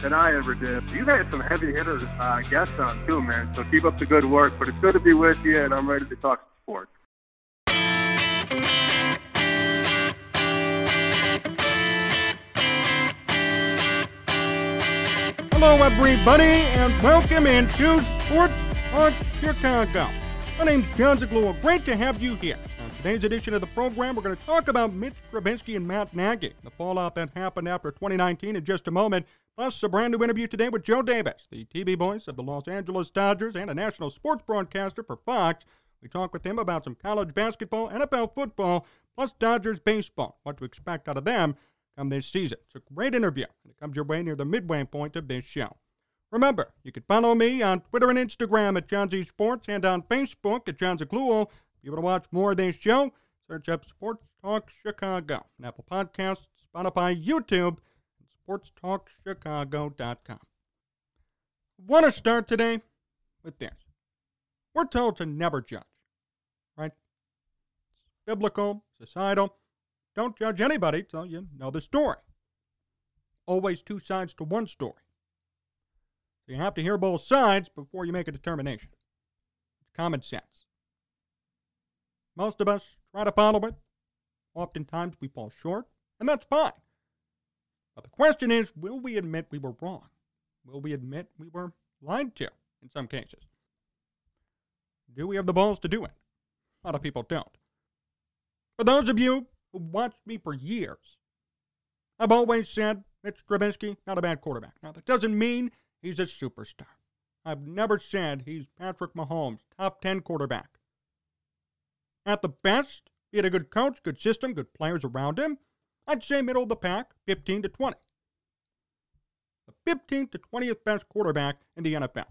than I ever did. You've had some heavy hitters uh, guests on too, man. So keep up the good work. But it's good to be with you, and I'm ready to talk sports. Hello, everybody, and welcome into Sports on Chicago. My name's Jon Zaghloul. Great to have you here. On today's edition of the program, we're going to talk about Mitch Trubisky and Matt Nagy, the fallout that happened after 2019 in just a moment, plus a brand new interview today with Joe Davis, the TV voice of the Los Angeles Dodgers and a national sports broadcaster for Fox. We talk with him about some college basketball, NFL football, plus Dodgers baseball, what to expect out of them come this season. It's a great interview, and it comes your way near the midway point of this show. Remember, you can follow me on Twitter and Instagram at Jon Z Sports and on Facebook at Jon Zaghloul. If you want to watch more of this show, search up Sports Talk Chicago on Apple Podcasts, Spotify, YouTube, SportsTalkChicago.com. Want to start today with this. We're told to never judge, right? It's biblical, societal. Don't judge anybody till you know the story. Always two sides to one story. You have to hear both sides before you make a determination. It's common sense. Most of us try to follow it. Oftentimes we fall short, and that's fine. But the question is will we admit we were wrong? Will we admit we were lied to in some cases? Do we have the balls to do it? A lot of people don't. For those of you who watched me for years, I've always said Mitch Trubisky, not a bad quarterback. Now, that doesn't mean he's a superstar. I've never said he's Patrick Mahomes, top 10 quarterback. At the best, he had a good coach, good system, good players around him. I'd say middle of the pack, 15 to 20. The 15th to 20th best quarterback in the NFL.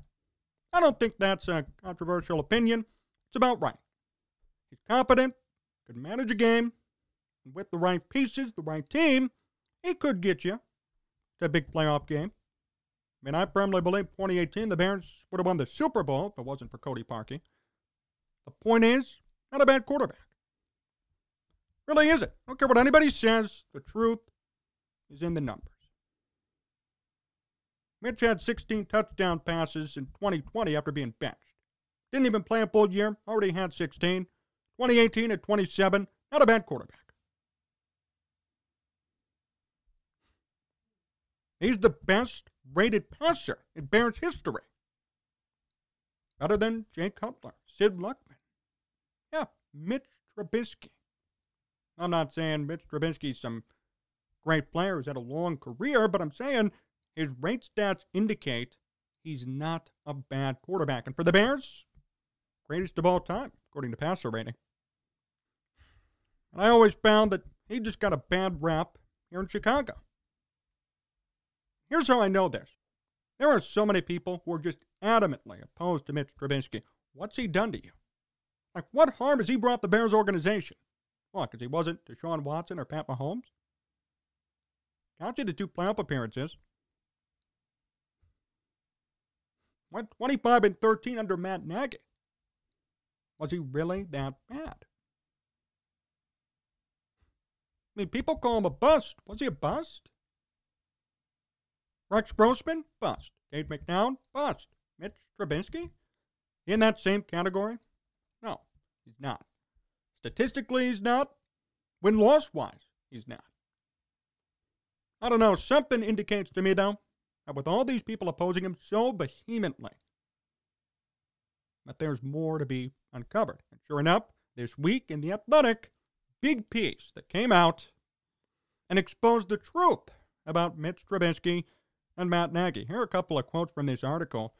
I don't think that's a controversial opinion. It's about right. He's competent, could manage a game, and with the right pieces, the right team, he could get you to a big playoff game. I mean, I firmly believe 2018 the Bears would have won the Super Bowl if it wasn't for Cody Parkey. The point is, not a bad quarterback. Really isn't. I don't care what anybody says, the truth is in the numbers. Mitch had 16 touchdown passes in 2020 after being benched. Didn't even play a full year, already had 16. 2018 at 27, not a bad quarterback. He's the best rated passer in Bears history. Better than Jay Cutler, Sid Luckman. Yeah, Mitch Trubisky. I'm not saying Mitch Trubisky's some great player who's had a long career, but I'm saying his rate stats indicate he's not a bad quarterback. And for the Bears, greatest of all time, according to passer rating. And I always found that he just got a bad rap here in Chicago. Here's how I know this. There are so many people who are just adamantly opposed to Mitch Trubisky. What's he done to you? Like, what harm has he brought the Bears organization? What, because he wasn't Deshaun Watson or Pat Mahomes? You to two playoff appearances. Went 25 and 13 under Matt Nagy. Was he really that bad? I mean, people call him a bust. Was he a bust? Rex Grossman? Bust. Cade McNown? Bust. Mitch Trubisky? In that same category? No, he's not. Statistically, he's not. Win loss wise, he's not. I don't know. Something indicates to me, though, that with all these people opposing him so vehemently, that there's more to be uncovered. And sure enough, this week in The Athletic, big piece that came out and exposed the truth about Mitch Trubisky and Matt Nagy. Here are a couple of quotes from this article.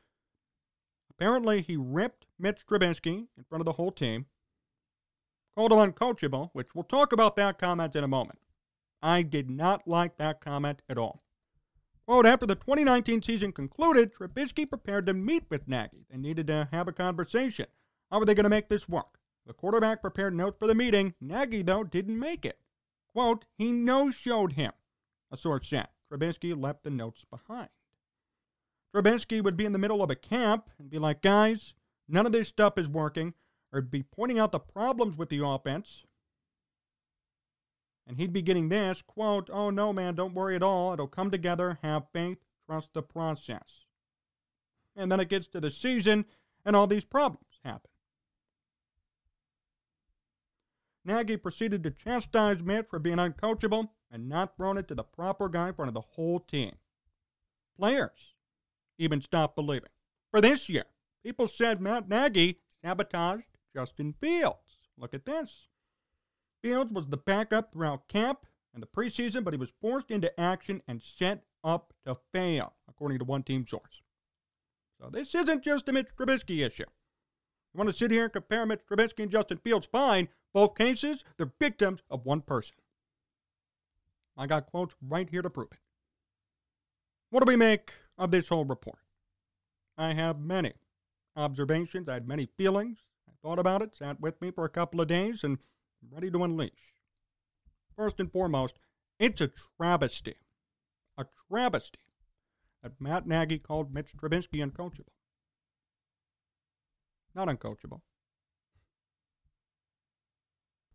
Apparently, he ripped Mitch Trubisky in front of the whole team, called him uncoachable, which we'll talk about that comment in a moment. I did not like that comment at all. Quote, after the 2019 season concluded, Trubisky prepared to meet with Nagy. They needed to have a conversation. How were they going to make this work? The quarterback prepared notes for the meeting. Nagy, though, didn't make it. Quote, he no-showed him, a source said. Trubisky left the notes behind. Trubisky would be in the middle of a camp and be like, guys, none of this stuff is working, or be pointing out the problems with the offense. And he'd be getting this quote, oh no, man, don't worry at all. It'll come together. Have faith. Trust the process. And then it gets to the season, and all these problems happen. Nagy proceeded to chastise Mitch for being uncoachable and not throwing it to the proper guy in front of the whole team. Players even stopped believing. For this year, people said Matt Nagy sabotaged Justin Fields. Look at this. Fields was the backup throughout camp and the preseason, but he was forced into action and set up to fail, according to one team source. So this isn't just a Mitch Trubisky issue. You want to sit here and compare Mitch Trubisky and Justin Fields? Fine. Both cases, they're victims of one person. I got quotes right here to prove it. What do we make of this whole report? I have many observations. I had many feelings. Thought about it, sat with me for a couple of days, and ready to unleash. First and foremost, it's a travesty. A travesty that Matt Nagy called Mitch Trubisky uncoachable. Not uncoachable.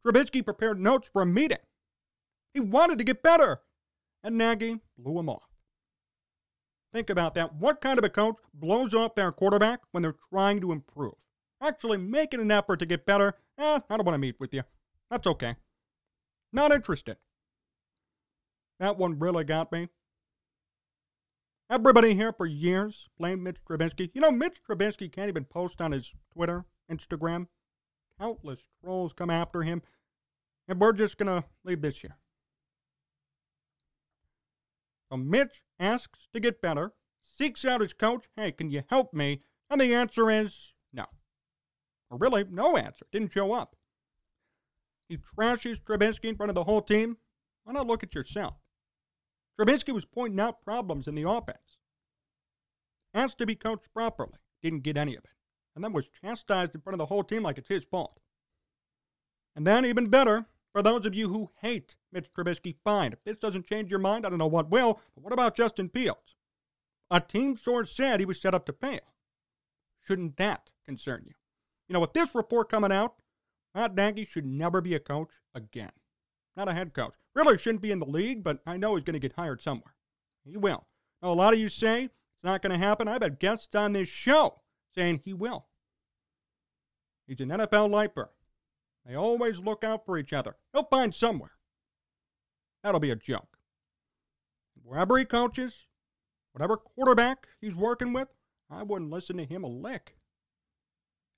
Trubisky prepared notes for a meeting. He wanted to get better, and Nagy blew him off. Think about that. What kind of a coach blows off their quarterback when they're trying to improve? Actually making an effort to get better. Eh, I don't want to meet with you. That's okay. Not interested. That one really got me. Everybody here for years blamed Mitch Trubisky. You know, Mitch Trubisky can't even post on his Twitter, Instagram. Countless trolls come after him. And we're just going to leave this here. So Mitch asks to get better, seeks out his coach, hey, can you help me? And the answer is. Or really, no answer. Didn't show up. He trashes Trubisky in front of the whole team. Why not look at yourself? Trubisky was pointing out problems in the offense. Asked to be coached properly. Didn't get any of it. And then was chastised in front of the whole team like it's his fault. And then, even better, for those of you who hate Mitch Trubisky, fine. If this doesn't change your mind, I don't know what will. But what about Justin Fields? A team source said he was set up to fail. Shouldn't that concern you? You know, with this report coming out, Matt Nagy should never be a coach again. Not a head coach. Really shouldn't be in the league, but I know he's going to get hired somewhere. He will. Now, a lot of you say it's not going to happen. I've had guests on this show saying he will. He's an NFL lifer. They always look out for each other. He'll find somewhere. That'll be a joke. Wherever he coaches, whatever quarterback he's working with, I wouldn't listen to him a lick.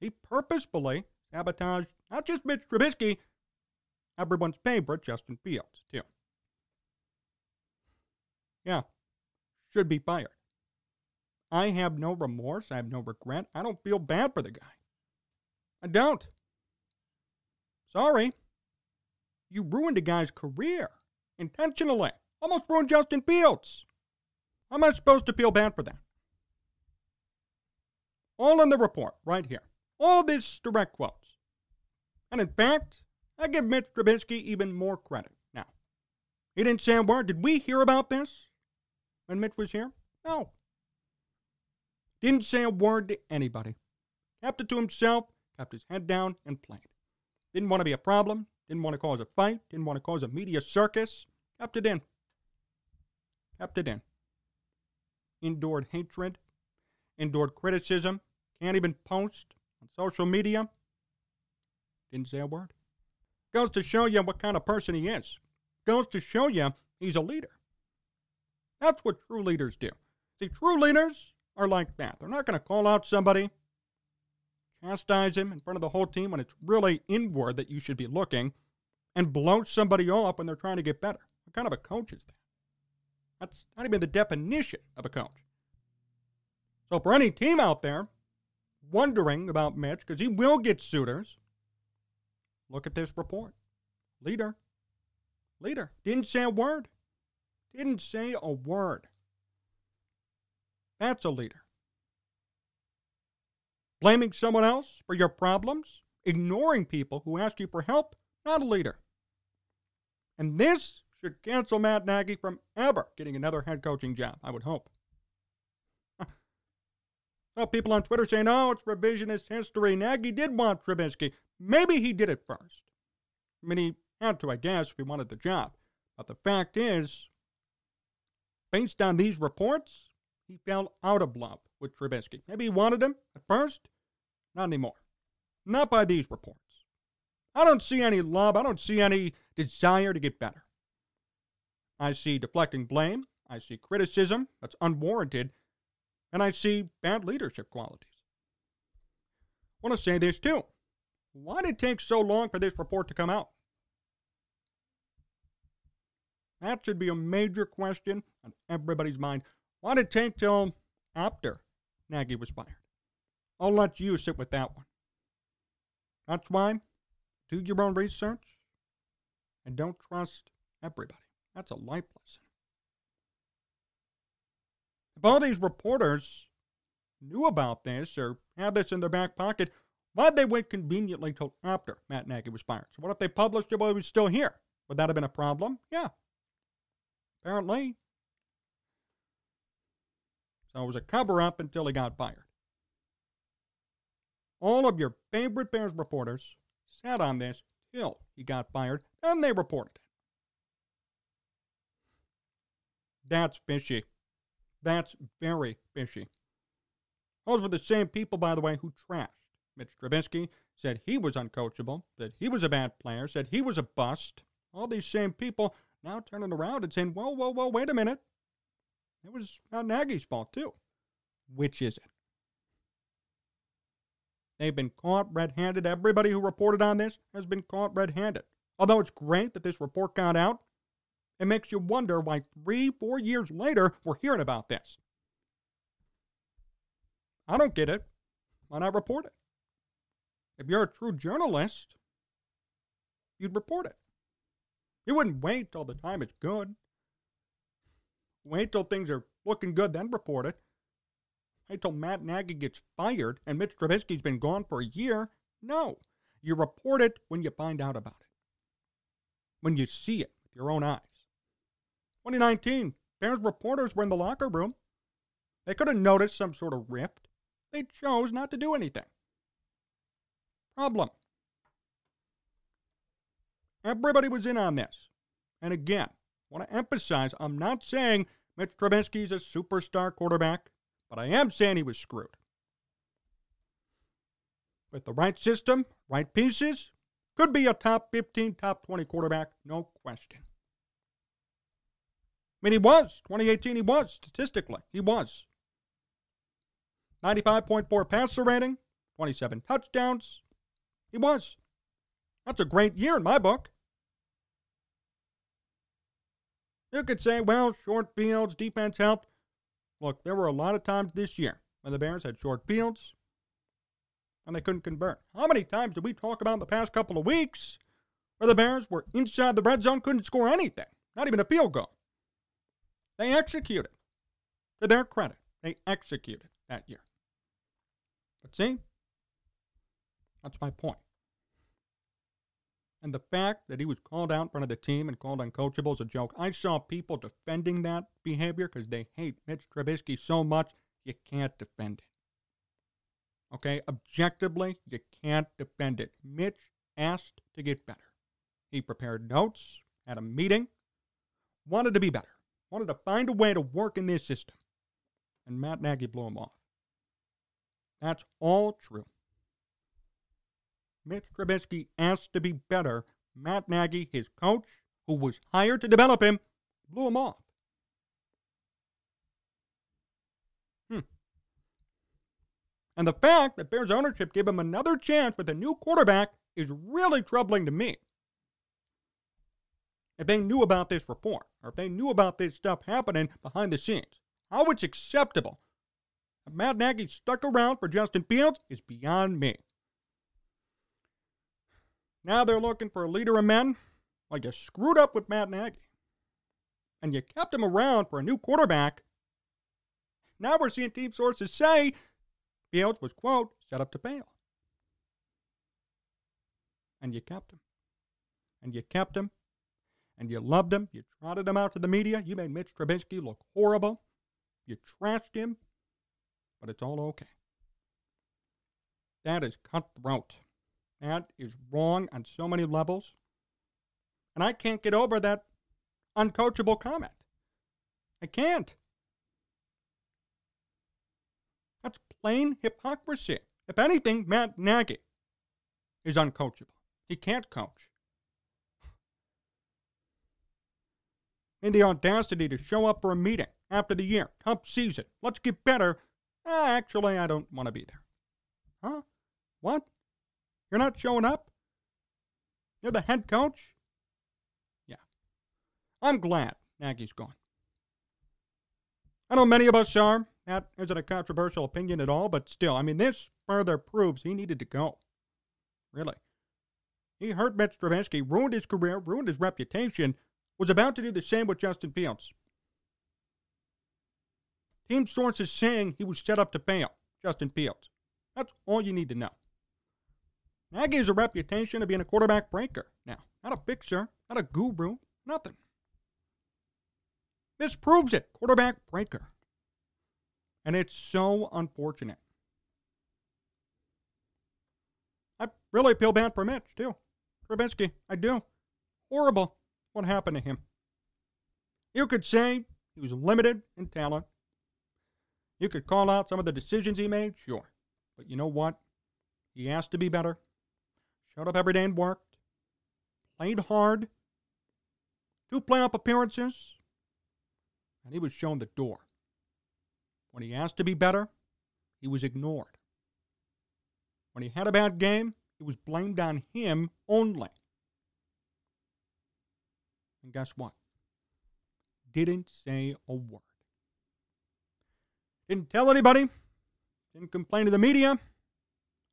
He purposefully sabotaged not just Mitch Trubisky, everyone's favorite Justin Fields, too. Yeah, should be fired. I have no remorse. I have no regret. I don't feel bad for the guy. I don't. Sorry. You ruined a guy's career intentionally. Almost ruined Justin Fields. How am I supposed to feel bad for that? All in the report, right here. All these direct quotes. And in fact, I give Mitch Trubisky even more credit now. He didn't say a word. Did we hear about this when Mitch was here? No. Didn't say a word to anybody. Kept it to himself, kept his head down, and played. Didn't want to be a problem. Didn't want to cause a fight. Didn't want to cause a media circus. Kept it in. Kept it in. Endured hatred. Endured criticism. Can't even post on social media. Didn't say a word. Goes to show you what kind of person he is. Goes to show you he's a leader. That's what true leaders do. See, true leaders are like that. They're not going to call out somebody, chastise him in front of the whole team when it's really inward that you should be looking, and blow somebody off when they're trying to get better. What kind of a coach is that? That's not even the definition of a coach. So for any team out there wondering about Mitch, because he will get suitors, look at this report. Leader. Leader. Didn't say a word. Didn't say a word. That's a leader. Blaming someone else for your problems, ignoring people who ask you for help, not a leader. And this should cancel Matt Nagy from ever getting another head coaching job, I would hope. People on Twitter saying, oh, it's revisionist history. Nagy did want Trubisky. Maybe he did it first. I mean, he had to, I guess, if he wanted the job. But the fact is, based on these reports, he fell out of love with Trubisky. Maybe he wanted him at first, not anymore. Not by these reports. I don't see any love. I don't see any desire to get better. I see deflecting blame. I see criticism that's unwarranted. And I see bad leadership qualities. I want to say this too. Why did it take so long for this report to come out? That should be a major question on everybody's mind. Why did it take till after Nagy was fired? I'll let you sit with that one. That's why do your own research and don't trust everybody. That's a life lesson. If all these reporters knew about this or had this in their back pocket, why'd they wait conveniently till after Matt Nagy was fired? So what if they published it while he was still here? Would that have been a problem? Yeah. Apparently. So it was a cover up until he got fired. All of your favorite Bears reporters sat on this till he got fired, and they reported it. That's fishy. That's very fishy. Those were the same people, by the way, who trashed Mitch Trubisky, said he was uncoachable, said he was a bad player, said he was a bust. All these same people now turning around and saying, whoa, whoa, whoa, wait a minute. It was not Nagy's fault, too. Which is it? They've been caught red handed. Everybody who reported on this has been caught red handed. Although it's great that this report got out, it makes you wonder why three, four years later we're hearing about this. I don't get it. Why not report it? If you're a true journalist, you'd report it. You wouldn't wait till the time it's good. Wait till things are looking good, then report it. Wait till Matt Nagy gets fired and Mitch Trubisky's been gone for a year. No. You report it when you find out about it. When you see it with your own eyes. 2019, Bears reporters were in the locker room. They could have noticed some sort of rift. They chose not to do anything. Problem. Everybody was in on this. And again, I want to emphasize I'm not saying Mitch Trubisky's a superstar quarterback, but I am saying he was screwed. With the right system, right pieces, could be a top 15, top 20 quarterback, no question. I mean, he was. 2018, he was, statistically. He was. 95.4 passer rating, 27 touchdowns. He was. That's a great year in my book. You could say, well, short fields, defense helped. Look, there were a lot of times this year when the Bears had short fields and they couldn't convert. How many times did we talk about in the past couple of weeks where the Bears were inside the red zone, couldn't score anything, not even a field goal? They executed. To their credit, they executed that year. But see, that's my point. And the fact that he was called out in front of the team and called uncoachable is a joke. I saw people defending that behavior because they hate Mitch Trubisky so much, you can't defend it. Okay, objectively, you can't defend it. Mitch asked to get better. He prepared notes, had a meeting, wanted to be better wanted to find a way to work in this system. And Matt Nagy blew him off. That's all true. Mitch Trubisky asked to be better. Matt Nagy, his coach, who was hired to develop him, blew him off. Hmm. And the fact that Bears ownership gave him another chance with a new quarterback is really troubling to me. If they knew about this report, or if they knew about this stuff happening behind the scenes, how it's acceptable that Matt Nagy stuck around for Justin Fields is beyond me. Now they're looking for a leader of men. Well, you screwed up with Matt Nagy. And you kept him around for a new quarterback. Now we're seeing team sources say Fields was, quote, set up to fail. And you kept him. And you kept him. And you loved him. You trotted him out to the media. You made Mitch Trubisky look horrible. You trashed him. But it's all okay. That is cutthroat. That is wrong on so many levels. And I can't get over that uncoachable comment. I can't. That's plain hypocrisy. If anything, Matt Nagy is uncoachable. He can't coach. And the audacity to show up for a meeting after the year, tough season, let's get better. Actually, I don't want to be there. Huh? What? You're not showing up? You're the head coach? Yeah. I'm glad Nagy's gone. I know many of us are. That isn't a controversial opinion at all, but still, I mean, this further proves he needed to go. Really. He hurt Mitch Trubisky, ruined his career, ruined his reputation, was about to do the same with Justin Fields. Team sources saying he was set up to fail, Justin Fields. That's all you need to know. Nagy has a reputation of being a quarterback breaker now, not a fixer, not a guru, nothing. This proves it quarterback breaker. And it's so unfortunate. I really feel bad for Mitch, too. Trubisky, I do. Horrible what happened to him. You could say he was limited in talent. You could call out some of the decisions he made, sure. But you know what? He asked to be better. Showed up every day and worked. Played hard. Two playoff appearances. And he was shown the door. When he asked to be better, he was ignored. When he had a bad game, it was blamed on him only. And guess what? Didn't say a word. Didn't tell anybody. Didn't complain to the media.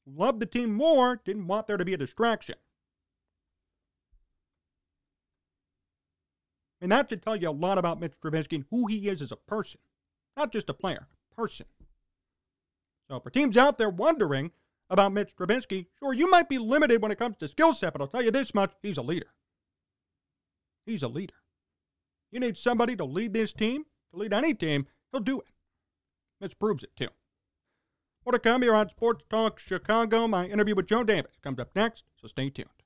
Loved the team more. Didn't want there to be a distraction. And that should tell you a lot about Mitch Trubisky and who he is as a person, not just a player, person. So for teams out there wondering about Mitch Trubisky, sure, you might be limited when it comes to skill set, but I'll tell you this much he's a leader. He's a leader. You need somebody to lead this team, to lead any team, he'll do it. Mitch proves it, too. More to come here on Sports Talk Chicago. My interview with Joe Davis comes up next, so stay tuned.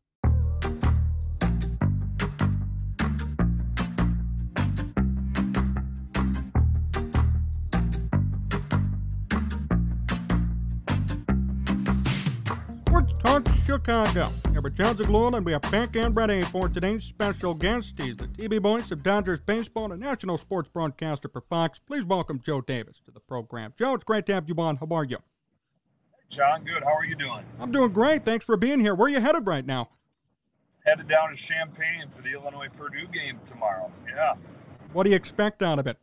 Chicago. Here with Jon Zaghloul, and we are back and ready for today's special guest. He's the TV voice of Dodgers baseball and a national sports broadcaster for Fox. Please welcome Joe Davis to the program. Joe, it's great to have you on. How are you? John, good. How are you doing? I'm doing great. Thanks for being here. Where are you headed right now? Headed down to Champaign for the Illinois Purdue game tomorrow. Yeah. What do you expect out of it?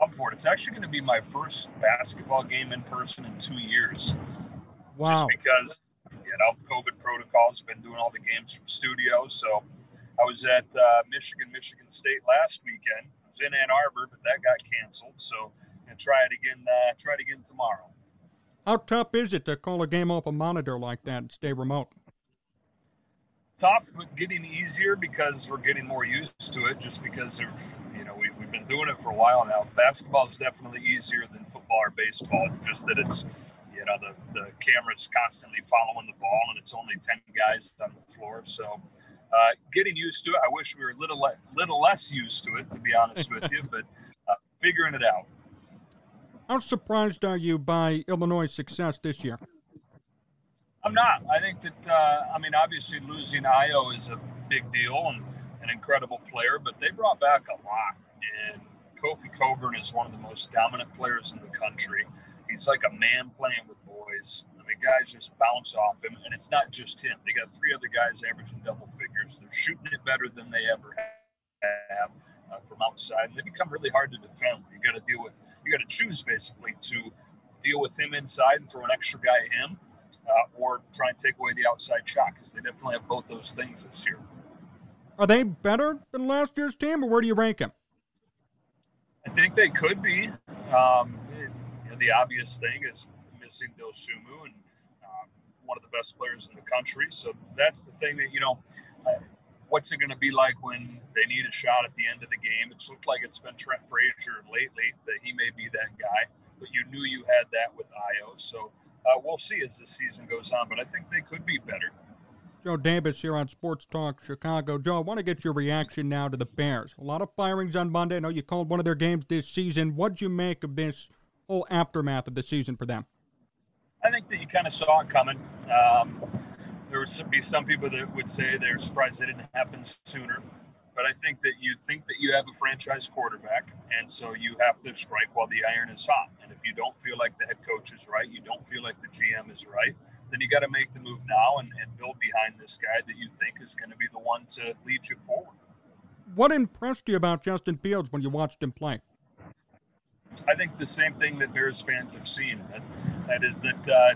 I'm for it. It's actually going to be my first basketball game in person in two years. Wow. Just because, know, COVID protocols, been doing all the games from studio. So I was at uh, Michigan, Michigan State last weekend. I was in Ann Arbor, but that got canceled. So I'm try it again. Uh, try it again tomorrow. How tough is it to call a game off a monitor like that and stay remote? Tough, but getting easier because we're getting more used to it. Just because of you know we, we've been doing it for a while now. Basketball is definitely easier than football or baseball. Just that it's you know the the camera's constantly following the ball and it's only ten guys on the floor. So uh, getting used to it. I wish we were a little le- little less used to it, to be honest with you, but uh, figuring it out. How surprised are you by Illinois' success this year? I'm not. I think that uh, I mean, obviously losing Ayo is a big deal and an incredible player, but they brought back a lot. And Kofi Cockburn is one of the most dominant players in the country. He's like a man playing with boys. I mean, guys just bounce off him, and it's not just him. They got three other guys averaging double figures. They're shooting it better than they ever have uh, from outside, and they become really hard to defend. You got to deal with, you got to choose basically to deal with him inside and throw an extra guy at him, uh, or try and take away the outside shot because they definitely have both those things this year. Are they better than last year's team, or where do you rank them? I think they could be. Um, it, you know, the obvious thing is missing Dosunmu and uh, one of the best players in the country. So that's the thing that you know. Uh, what's it going to be like when they need a shot at the end of the game? It's looked like it's been Trent Frazier lately that he may be that guy, but you knew you had that with Ayo. So uh, we'll see as the season goes on, but I think they could be better. Joe Davis here on Sports Talk Chicago. Joe, I want to get your reaction now to the Bears. A lot of firings on Monday. I know you called one of their games this season. What'd you make of this whole aftermath of the season for them? I think that you kind of saw it coming. Um, there would be some people that would say they're surprised it didn't happen sooner. But I think that you think that you have a franchise quarterback, and so you have to strike while the iron is hot. And if you don't feel like the head coach is right, you don't feel like the GM is right, then you got to make the move now and, and build behind this guy that you think is going to be the one to lead you forward. What impressed you about Justin Fields when you watched him play? I think the same thing that Bears fans have seen. That, that is that uh,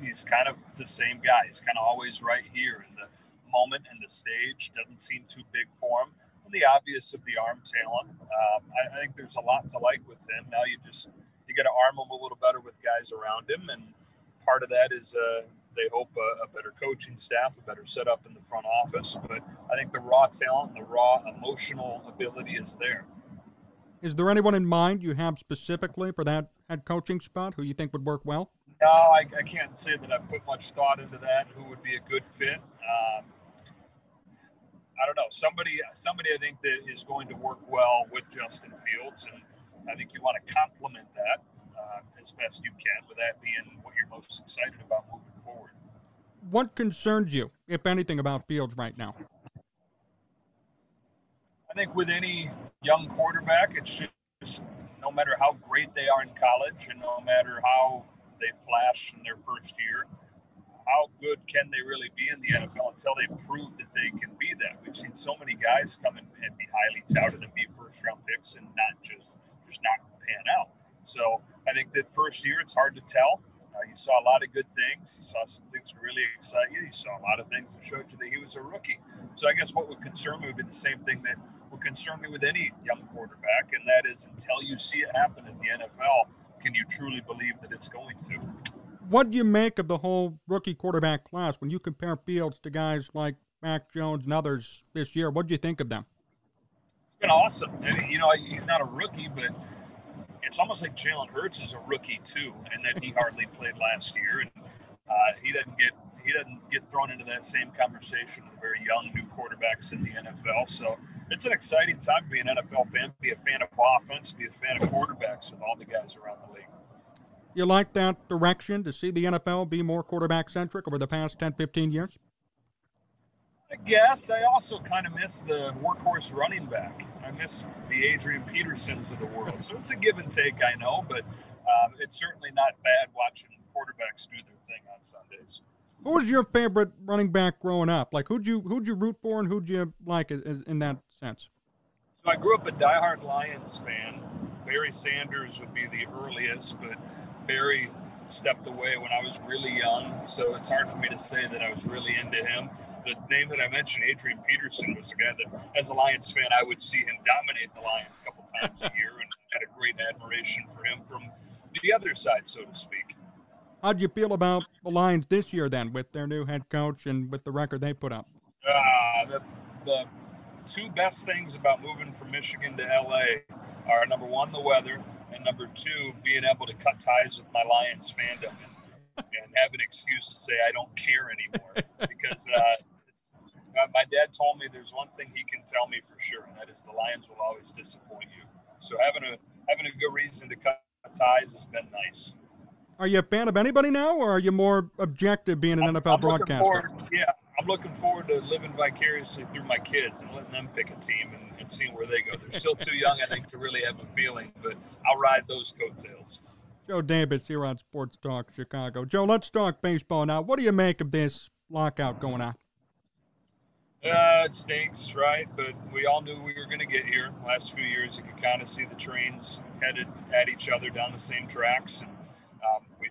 he's kind of the same guy. He's kind of always right here in the moment and the stage. Doesn't seem too big for him. And the obvious of the arm talent. Um, I, I, think there's a lot to like with him. Now you just you got to arm him a little better with guys around him, and part of that is uh, they hope a, a, better coaching staff, a better setup in the front office. But I think the raw talent, the raw emotional ability is there. Is there anyone in mind you have specifically for that head coaching spot who you think would work well? No, I, I can't say that I've put much thought into that. Who would be a good fit? Um, I don't know. Somebody, somebody I think that is going to work well with Justin Fields, and I think you want to complement that uh, as best you can, with that being what you're most excited about moving forward. What concerns you, if anything, about Fields right now? I think with any young quarterback, it's just no matter how great they are in college, and no matter how they flash in their first year, how good can they really be in the NFL until they prove that they can be that? We've seen so many guys come in and be highly touted and be first round picks and not just just not pan out. So I think that first year it's hard to tell. Uh, you saw a lot of good things. You saw some things that really excite you. You saw a lot of things that showed you that he was a rookie. So I guess what would concern me would be the same thing that would concern me with any young quarterback, and that is until you see it happen at the NFL, can you truly believe that it's going to? What do you make of the whole rookie quarterback class when you compare Fields to guys like Mac Jones and others this year? What do you think of them? It's been awesome. you know, he's not a rookie, but it's almost like Jalen Hurts is a rookie too, and that he hardly played last year, and uh, he doesn't get he doesn't get thrown into that same conversation with very young new quarterbacks in the NFL. So it's an exciting time to be an NFL fan, be a fan of offense, be a fan of quarterbacks, and all the guys around the league. You like that direction to see the NFL be more quarterback centric over the past 10, 15 years? I guess. I also kind of miss the workhorse running back. I miss the Adrian Petersons of the world. So it's a give and take, I know, but um, it's certainly not bad watching quarterbacks do their thing on Sundays. Who was your favorite running back growing up? Like who'd you who'd you root for and who'd you like in that sense? So I grew up a diehard Lions fan. Barry Sanders would be the earliest, but Barry stepped away when I was really young, so it's hard for me to say that I was really into him. The name that I mentioned, Adrian Peterson, was a guy that, as a Lions fan, I would see him dominate the Lions a couple times a year, and had a great admiration for him from the other side, so to speak. How do you feel about the Lions this year, then, with their new head coach and with the record they put up? Uh, the, the two best things about moving from Michigan to LA are number one, the weather, and number two, being able to cut ties with my Lions fandom and, and have an excuse to say I don't care anymore. because uh, uh, my dad told me there's one thing he can tell me for sure, and that is the Lions will always disappoint you. So having a having a good reason to cut ties has been nice. Are you a fan of anybody now, or are you more objective being an I'm, NFL I'm broadcaster? Forward, yeah, I'm looking forward to living vicariously through my kids and letting them pick a team and, and seeing where they go. They're still too young, I think, to really have a feeling, but I'll ride those coattails. Joe Davis here on Sports Talk Chicago. Joe, let's talk baseball now. What do you make of this lockout going on? Uh, it stinks, right? But we all knew we were going to get here. Last few years, you could kind of see the trains headed at each other down the same tracks, and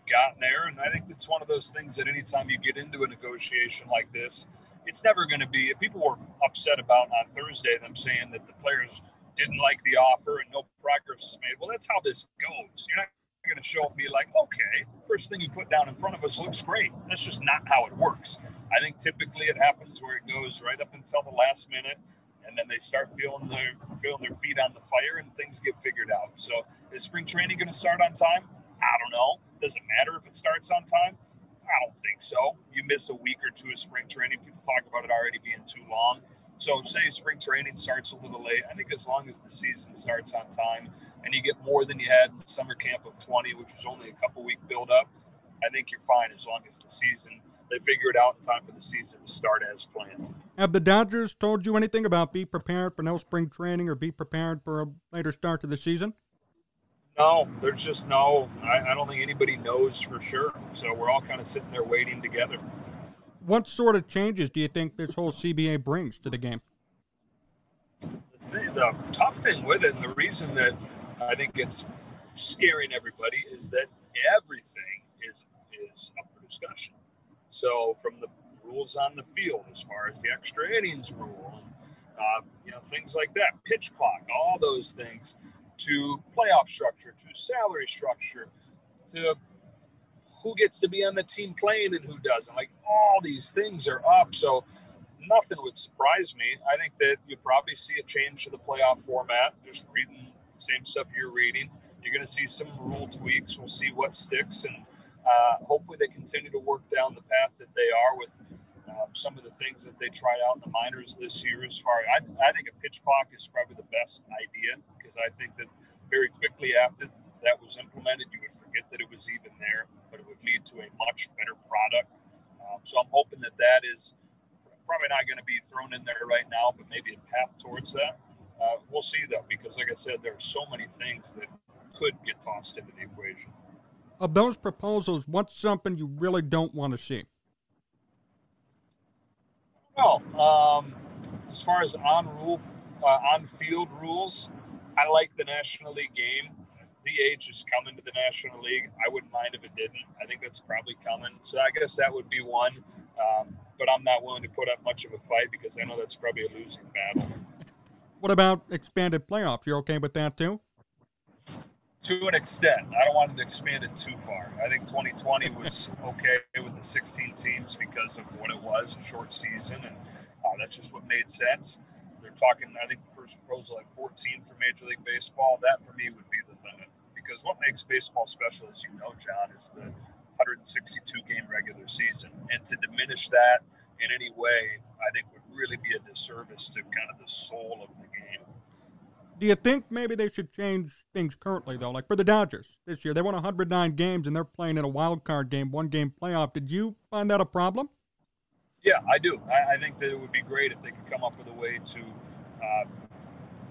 gotten there. And I think it's one of those things that anytime you get into a negotiation like this, it's never going to be. If people were upset about on Thursday them saying that the players didn't like the offer and no progress is made. Well, that's how this goes. You're not going to show up and be like, okay, first thing you put down in front of us looks great. That's just not how it works. I think typically it happens where it goes right up until the last minute, and then they start feeling their feeling their feet on the fire, and things get figured out. So is spring training going to start on time? I don't know. Does it matter if it starts on time? I don't think so. You miss a week or two of spring training. People talk about it already being too long. So, say spring training starts a little late. I think as long as the season starts on time and you get more than you had in summer camp of 20, which was only a couple week build up, I think you're fine as long as the season they figure it out in time for the season to start as planned. Have the Dodgers told you anything about be prepared for no spring training or be prepared for a later start to the season? No, there's just no. I, I don't think anybody knows for sure. So we're all kind of sitting there waiting together what sort of changes do you think this whole CBA brings to the game? The, tough thing with it, and the reason that I think it's scaring everybody, is that everything is is up for discussion. So from the rules on the field, as far as the extra innings rule, uh, you know things like that, pitch clock, all those things, to playoff structure, to salary structure, to who gets to be on the team playing and who doesn't. Like all these things are up. So nothing would surprise me. I think that you probably see a change to the playoff format, just reading the same stuff you're reading. You're going to see some rule tweaks. We'll see what sticks. And uh, hopefully they continue to work down the path that they are with um, some of the things that they tried out in the minors this year. As far I, I think a pitch clock is probably the best idea because I think that very quickly after that was implemented, you would forget that it was even there, but it would lead to a much better product. Um, so I'm hoping that that is probably not going to be thrown in there right now, but maybe a path towards that. Uh, we'll see though, because like I said, there are so many things that could get tossed into the equation. Of those proposals, what's something you really don't want to see? Well, um, as far as on rule, uh, on field rules, I like the National League game. DH is coming to the National League. I wouldn't mind if it didn't. I think that's probably coming. So I guess that would be one. Um, but I'm not willing to put up much of a fight because I know that's probably a losing battle. What about expanded playoffs? You're okay with that too? To an extent. I don't want to expand it too far. I think 2020 was okay with the 16 teams because of what it was, a short season, and uh, that's just what made sense. They're talking, I think the first proposal at 14 for Major League Baseball. That for me would be the limit because what makes baseball special, as you know, Jon, is the 162 game regular season. And to diminish that in any way, I think would really be a disservice to kind of the soul of the. Do you think maybe they should change things currently, though? Like for the Dodgers this year, they won 109 games and they're playing in a wild card game, one game playoff. Did you find that a problem? Yeah, I do. I, I think that it would be great if they could come up with a way to uh,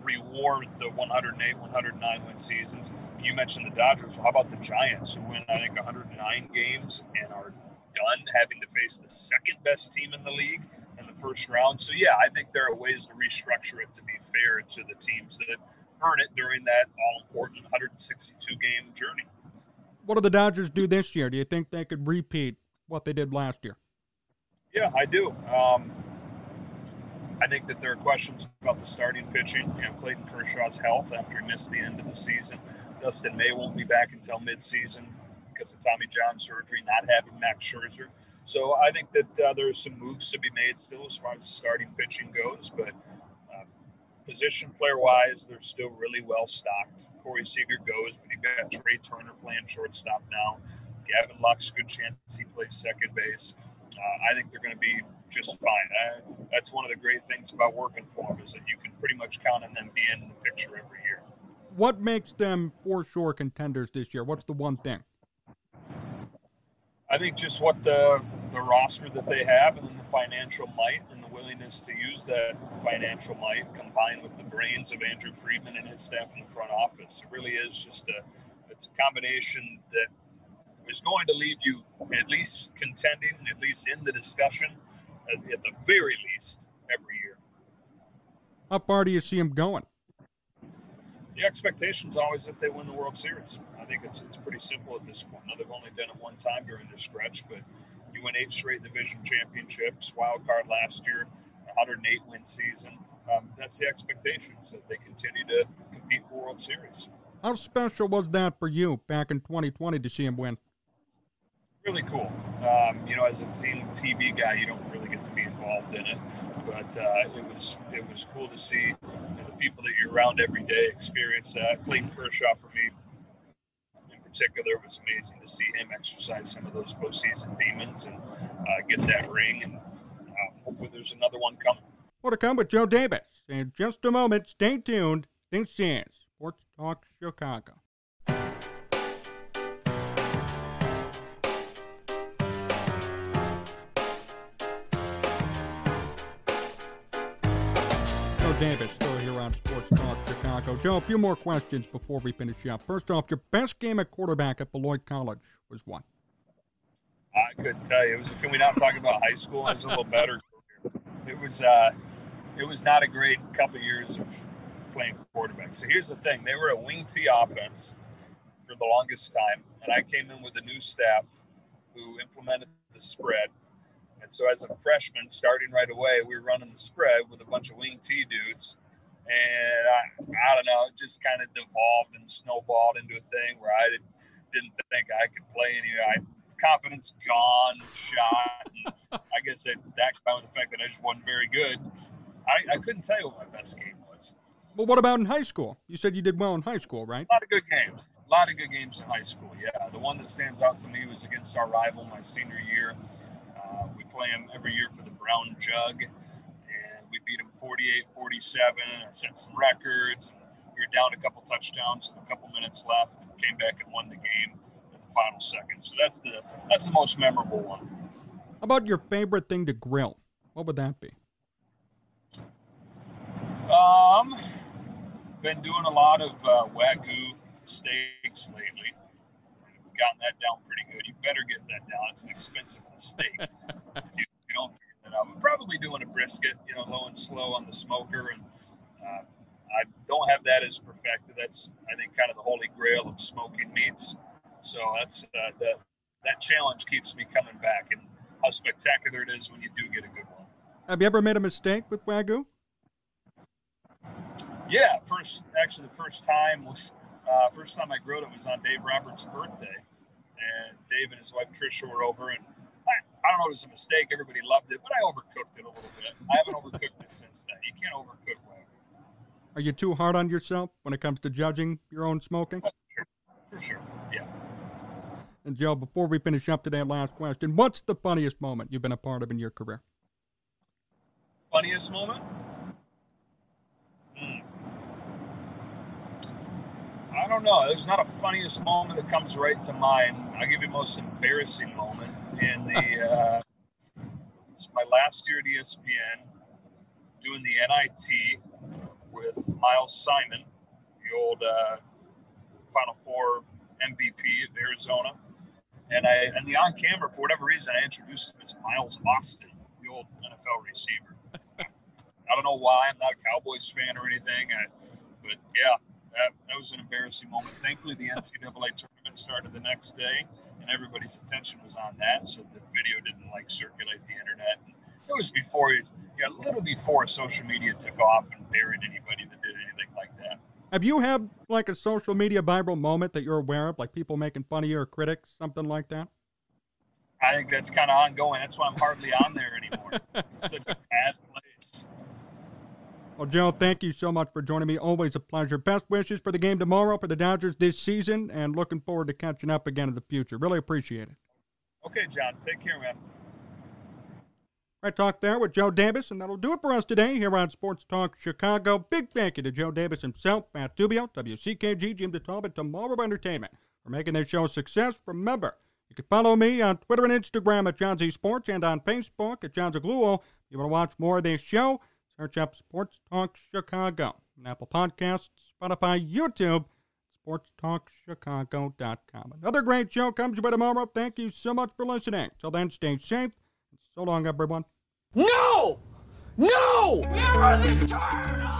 reward the 108, 109 win seasons. You mentioned the Dodgers. How about the Giants, who win, I think, 109 games and are done having to face the second best team in the league first round? So, yeah, I think there are ways to restructure it to be fair to the teams that earn it during that all important 162 game journey. What do the Dodgers do this year? Do you think they could repeat what they did last year? Yeah, I do. Um, I think that there are questions about the starting pitching. You know, Clayton Kershaw's health after he missed the end of the season. Dustin May won't be back until midseason because of Tommy John surgery, not having Max Scherzer. So I think that uh, there's some moves to be made still as far as the starting pitching goes, but uh, position player wise, they're still really well stocked. Corey Seager goes, but you've got Trea Turner playing shortstop now. Gavin Lux, good chance he plays second base. Uh, I think they're going to be just fine. Uh, that's one of the great things about working for them is that you can pretty much count on them being in the picture every year. What makes them for sure contenders this year? What's the one thing? I think just what the the roster that they have, and then the financial might and the willingness to use that financial might, combined with the brains of Andrew Friedman and his staff in the front office. It really is just a, a it's a combination that is going to leave you at least contending, at least in the discussion, at, at the very least, every year. How far do you see him going? The expectation is always that they win the World Series. I think it's it's pretty simple at this point. Now they've only done it one time during this stretch, but you win eight straight division championships, wild card last year, 108 win season. Um, that's the expectations that they continue to compete for World Series. How special was that for you back in 2020 to see him win? Really cool. Um, you know, as a team TV guy, you don't really get to be involved in it, but uh, it was it was cool to see you know, the people that you're around every day experience that. Clayton Kershaw for me in it was amazing to see him exercise some of those postseason demons and uh, get that ring, and uh, hopefully there's another one coming. More to come with Joe Davis in just a moment. Stay tuned. Think stands. Sports Talk Chicago. Davis still here on Sports Talk Chicago. Joe, a few more questions before we finish up. First off, your best game at quarterback at Beloit College was what? I couldn't tell you. It was. Can we not talk about high school? It was a little better. It was. Uh, it was not a great couple years of playing quarterback. So here's the thing: they were a wing T offense for the longest time, and I came in with a new staff who implemented the spread. And so, as a freshman, starting right away, we were running the spread with a bunch of wing T dudes. And I, I don't know, it just kind of devolved and snowballed into a thing where I didn't, didn't think I could play any. I, confidence gone, shot. And I guess that, that combined with the fact that I just wasn't very good, I, I couldn't tell you what my best game was. Well, what about in high school? You said you did well in high school, right? A lot of good games. A lot of good games in high school. Yeah, the one that stands out to me was against our rival my senior year. Uh, we play them every year for the Brown Jug, and we beat them 48-47. I set some records. We were down a couple touchdowns with a couple minutes left, and came back and won the game in the final seconds. So that's the that's the most memorable one. How about your favorite thing to grill? What would that be? Um, been doing a lot of uh, wagyu steaks lately. I've gotten that down pretty good. You better get that down. It's an expensive mistake. if you, you don't figure that out, I'm probably doing a brisket, you know, low and slow on the smoker, and uh, I don't have that as perfected. That's I think kind of the holy grail of smoking meats. So that's uh, that that challenge keeps me coming back, and how spectacular it is when you do get a good one. Have you ever made a mistake with wagyu? Yeah, first actually the first time was uh, first time I grilled it was on Dave Roberts' birthday, and Dave and his wife Trisha were over, and I, I don't know if it was a mistake. Everybody loved it, but I overcooked it a little bit. I haven't overcooked it since then. You can't overcook wagyu. Are you too hard on yourself when it comes to judging your own smoking? For sure, for sure. yeah. And Joe, before we finish up today, last question: What's the funniest moment you've been a part of in your career? Funniest moment? Hmm. I don't know. There's not a funniest moment that comes right to mind. I'll give you the most embarrassing moment in the. Uh, it's my last year at ESPN, doing the NIT with Miles Simon, the old uh, Final Four MVP of Arizona, and I and the on camera for whatever reason I introduced him as Miles Austin, the old NFL receiver. I don't know why. I'm not a Cowboys fan or anything, I, but yeah, that, that was an embarrassing moment. Thankfully, the NCAA tournament started the next day, and everybody's attention was on that, so the video didn't like circulate the internet. It was before, yeah, a little before social media took off and buried anybody that did anything like that. Have you had like a social media viral moment that you're aware of, like people making fun of you or critics, something like that? I think that's kind of ongoing. That's why I'm hardly on there anymore. It's such a bad place. Well, Joe, thank you so much for joining me. Always a pleasure. Best wishes for the game tomorrow for the Dodgers this season, and looking forward to catching up again in the future. Really appreciate it. Okay, Jon. Take care, man. Right talk there with Joe Davis, and that'll do it for us today here on Sports Talk Chicago. Big thank you to Joe Davis himself, Matt Tubio, WCKG, Jim DeTalbot, Tomorrow Entertainment for making this show a success. Remember, you can follow me on Twitter and Instagram at Jon Z Sports and on Facebook at Jon Zaghloul. If you want to watch more of this show, search up Sports Talk Chicago on Apple Podcasts, Spotify, YouTube, sportstalkchicago.com. Another great show comes your way tomorrow. Thank you so much for listening. Till then, stay safe. So long, everyone. No! No! Where are the turtles?